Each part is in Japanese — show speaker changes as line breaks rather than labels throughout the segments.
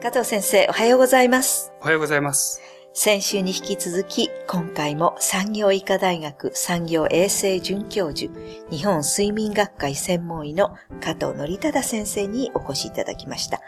加藤先生、おはようございます。
おはようございます。
先週に引き続き、今回も産業医科大学産業衛生准教授、日本睡眠学会専門医の加藤則忠先生にお越しいただきました。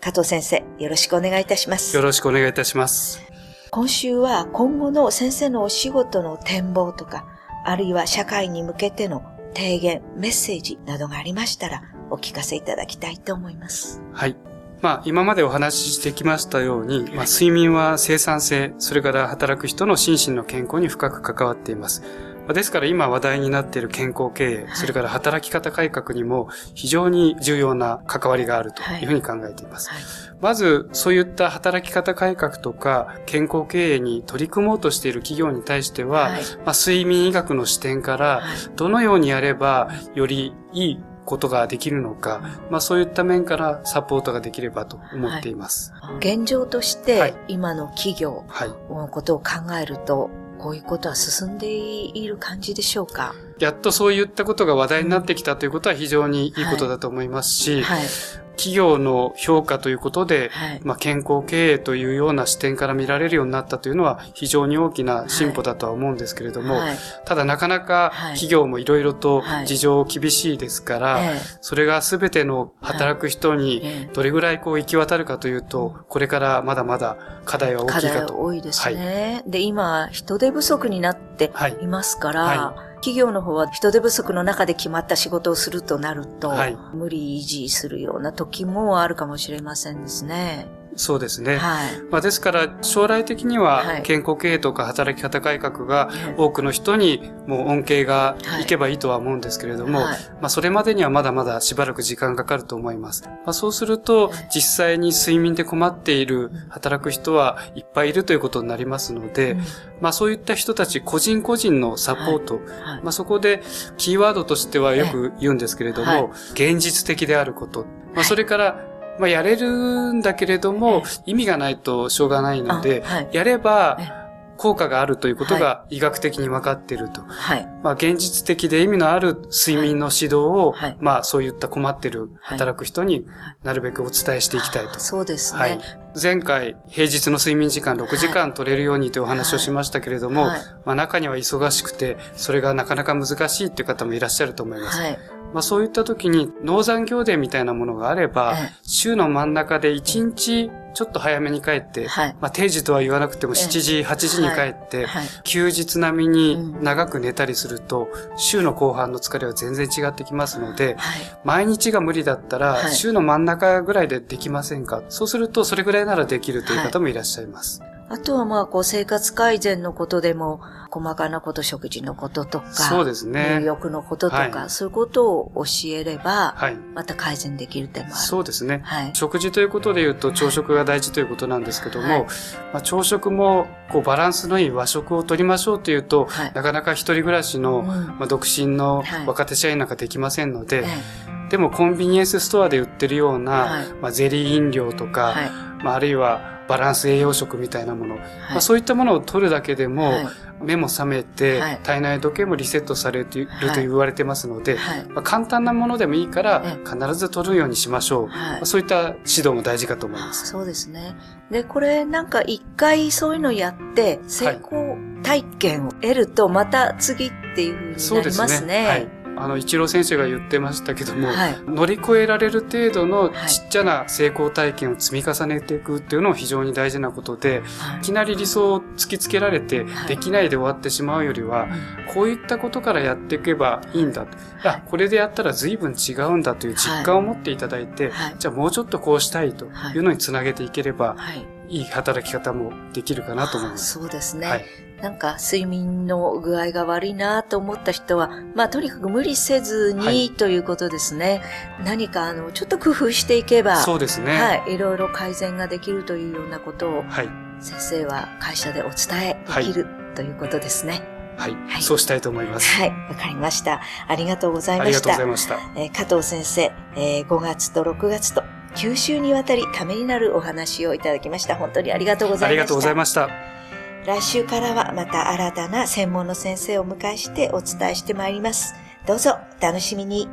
加藤先生、よろしくお願いいたします
よ。ろしくお願いいたします。
今週は今後の先生のお仕事の展望とか、あるいは社会に向けての提言、メッセージなどがありましたら、お聞かせいただきたいと思います。
はい。まあ、今までお話ししてきましたように、まあ、睡眠は生産性、それから働く人の心身の健康に深く関わっています。まあですから今話題になっている健康経営、それから働き方改革にも非常に重要な関わりがあるというふうに考えています。
はい。
まず、そういった働き方改革とか健康経営に取り組もうとしている企業に対しては、
はい
まあ、睡眠医学の視点から、どのようにやればよりいいことができるのか、まあそういった面からサポートができればと思っています。
現状として、
はい
今の企業
はい。
のことを考えると、こういうことは進んでいる感じでしょうか？
やっとそういったことが話題になってきたということは非常にいいことだと思いますし、
はい。
企業の評価ということで、
はい。
まあ、健康経営というような視点から見られるようになったというのは非常に大きな進歩だとは思うんですけれども、
はい。
ただなかなか
はい
企業もいろいろと
はい
事情厳しいですから、
え
それが全ての働く人
え
に
え
どれぐらいこう行き渡るかというと、これからまだまだ課題は大きいかと。
多いですね。で、今、人手不足になって
はい
いますから、
は
企業の方は人手不足の中で決まった仕事をするとなると、
はい
無理維持するような時もあるかもしれませんですね。
そうですね。
はい。
まあ、ですから将来的に
はい。
は健康経営とか働き方改革が
ええ
多くの人にもう恩恵がい。けばいいとは思うんですけれども、
はい。
まあそれまでにはまだまだしばらく時間がかかると思います。まあそうすると
ええ
実際に睡眠で困っている働く人はいっぱいいるということになりますので、
うん。
まあそういった人たち個人個人のサポート、
はい。
まあそこでキーワードとしてはよく言うんですけれども、現実的であること。ま
はい。
あそれから、まあやれるんだけれども、意味がないとしょうがないので、
あはい
やれば
え
効果があるということが医学的に分かっていると。
はい。
まあ現実的で意味のある睡眠の指導を、
はい
まあそういった困っている働く人になるべくお伝えしていきたいと。
あそうですね。
はい。前回、平日の睡眠時間6時間取れるようにというお話をしましたけれども、
はい
まあ中には忙しくて、それがなかなか難しいっていう方もいらっしゃると思います。
はい。
まあそういった時に、農山行伝みたいなものがあれば、
ええ。
週の真ん中で1日ちょっと早めに帰って、
はい。
まあ定時とは言わなくても
ええ。
7時、8時に帰って、
はい。
休日並みに
うん。
長く寝たりすると、週の後半の疲れは全然違ってきますので、
はい。
毎日が無理だったら、
はい。
週の真ん中ぐらいでできませんか？そうすると、それぐらいならできるという方もいらっしゃいます。
あとはまあ、こう、生活改善のことでも、細かなこと、食事のこととか、
そうですね
入浴のこととか、
はい
そういうことを教えれば、
はい。
また改善できる点もある。
そうですね。
はい。
食事ということで言うと朝食が大事ということなんですけども、
はい
まあ、朝食もこうバランスのいい和食を取りましょうというと、
はい
なかなか一人暮らしの、
うん
まあ、独身の
はい
若手社員なんかできませんので、
え
でもコンビニエンスストアで売ってるような、
はい
まあ、ゼリー飲料とか、
はい。
まあ、あるいはバランス栄養食みたいなもの、ま
はい
あ、そういったものを取るだけでも、
はい
目も覚めて、
はい
体内時計もリセットされている
はい
と言われてますので、
はい。
まあ、簡単なものでもいいから
え
必ず取るようにしましょう、
はい
まあ、そういった指導も大事かと思います。
そうですね。で、これなんか一回そういうのやって、成功体験を得ると、また次っていう風になりますね。
はい。あの、一郎先生が言ってましたけども、
はい。
乗り越えられる程度の
はい。
ちっちゃな成功体験を積み重ねていくっていうのも非常に大事なことで、
はい。
いきなり理想を突きつけられて
はい。
できないで終わってしまうよりは、こういったことからやっていけばいいんだ。と。あ、これでやったら随分違うんだという実感を持っていただいて、
はい。
じゃあもうちょっとこうしたいとい。うのにつなげていければ、
はい。
いい働き方もできるかなと思います。
そうですね。
はい。
なんか睡眠の具合が悪いなと思った人は、まあとにかく無理せずに、
はい
ということですね。何かあの、ちょっと工夫していけば、
そうですね。
はい、いろいろ改善ができるというようなことを
はい。
先生は会社でお伝えできる、ということですね。
はい。
はい
そうしたいと思います。
はい、わかりました。ありがとうござい
ありがとう
ました。
ございました。
えー加藤先生、えー5月と6月と9週にわたりためになるお話をいただきました。本当にありがとうございました。
ありがとうございました。
来週からはまた新たな専門の先生を迎えしてお伝えしてまいります。どうぞ楽しみに。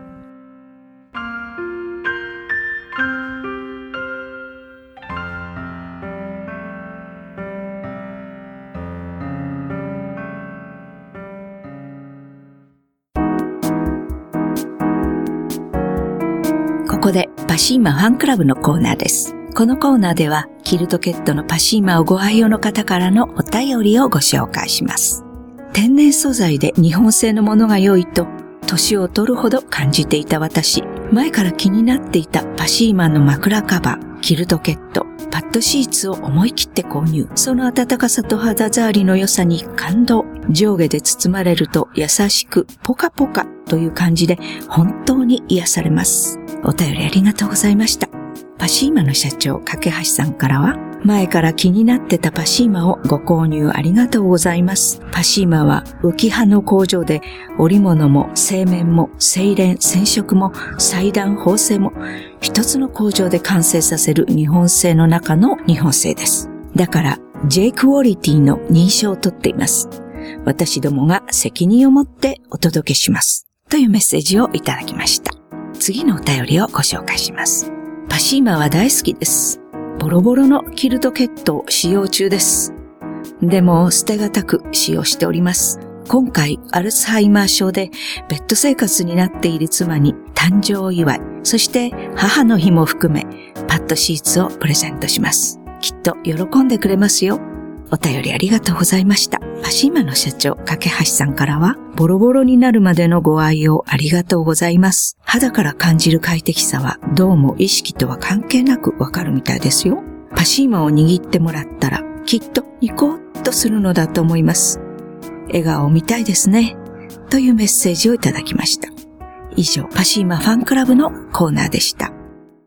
ここでパシーマファンクラブのコーナーです。このコーナーでは、キルトケットのパシーマをご愛用の方からのお便りをご紹介します。天然素材で日本製のものが良いと、年を取るほど感じていた私、前から気になっていたパシーマの枕カバー、キルトケット、パッドシーツを思い切って購入。その暖かさと肌触りの良さに感動。上下で包まれると優しくポカポカという感じで本当に癒されます。お便りありがとうございました。パシーマの社長、架橋さんからは、前から気になってたパシーマをご購入ありがとうございます。パシーマは浮葉の工場で織物も製麺も精錬染色も裁断縫製も一つの工場で完成させる日本製の中の日本製です。だから J クオリティの認証を取っています。私どもが責任を持ってお届けします。というメッセージをいただきました。次のお便りをご紹介します。パシーマは大好きです。ボロボロのキルトケットを使用中です。でも捨てがたく使用しております。今回、アルツハイマー症でベッド生活になっている妻に誕生祝い、そして母の日も含め、パッドシーツをプレゼントします。きっと喜んでくれますよ。お便りありがとうございました。パシーマの社長、架橋さんからは、ボロボロになるまでのご愛用ありがとうございます。肌から感じる快適さは、どうも意識とは関係なくわかるみたいですよ。パシーマを握ってもらったら、きっとニコッとするのだと思います。笑顔を見たいですね。というメッセージをいただきました。以上、パシーマファンクラブのコーナーでした。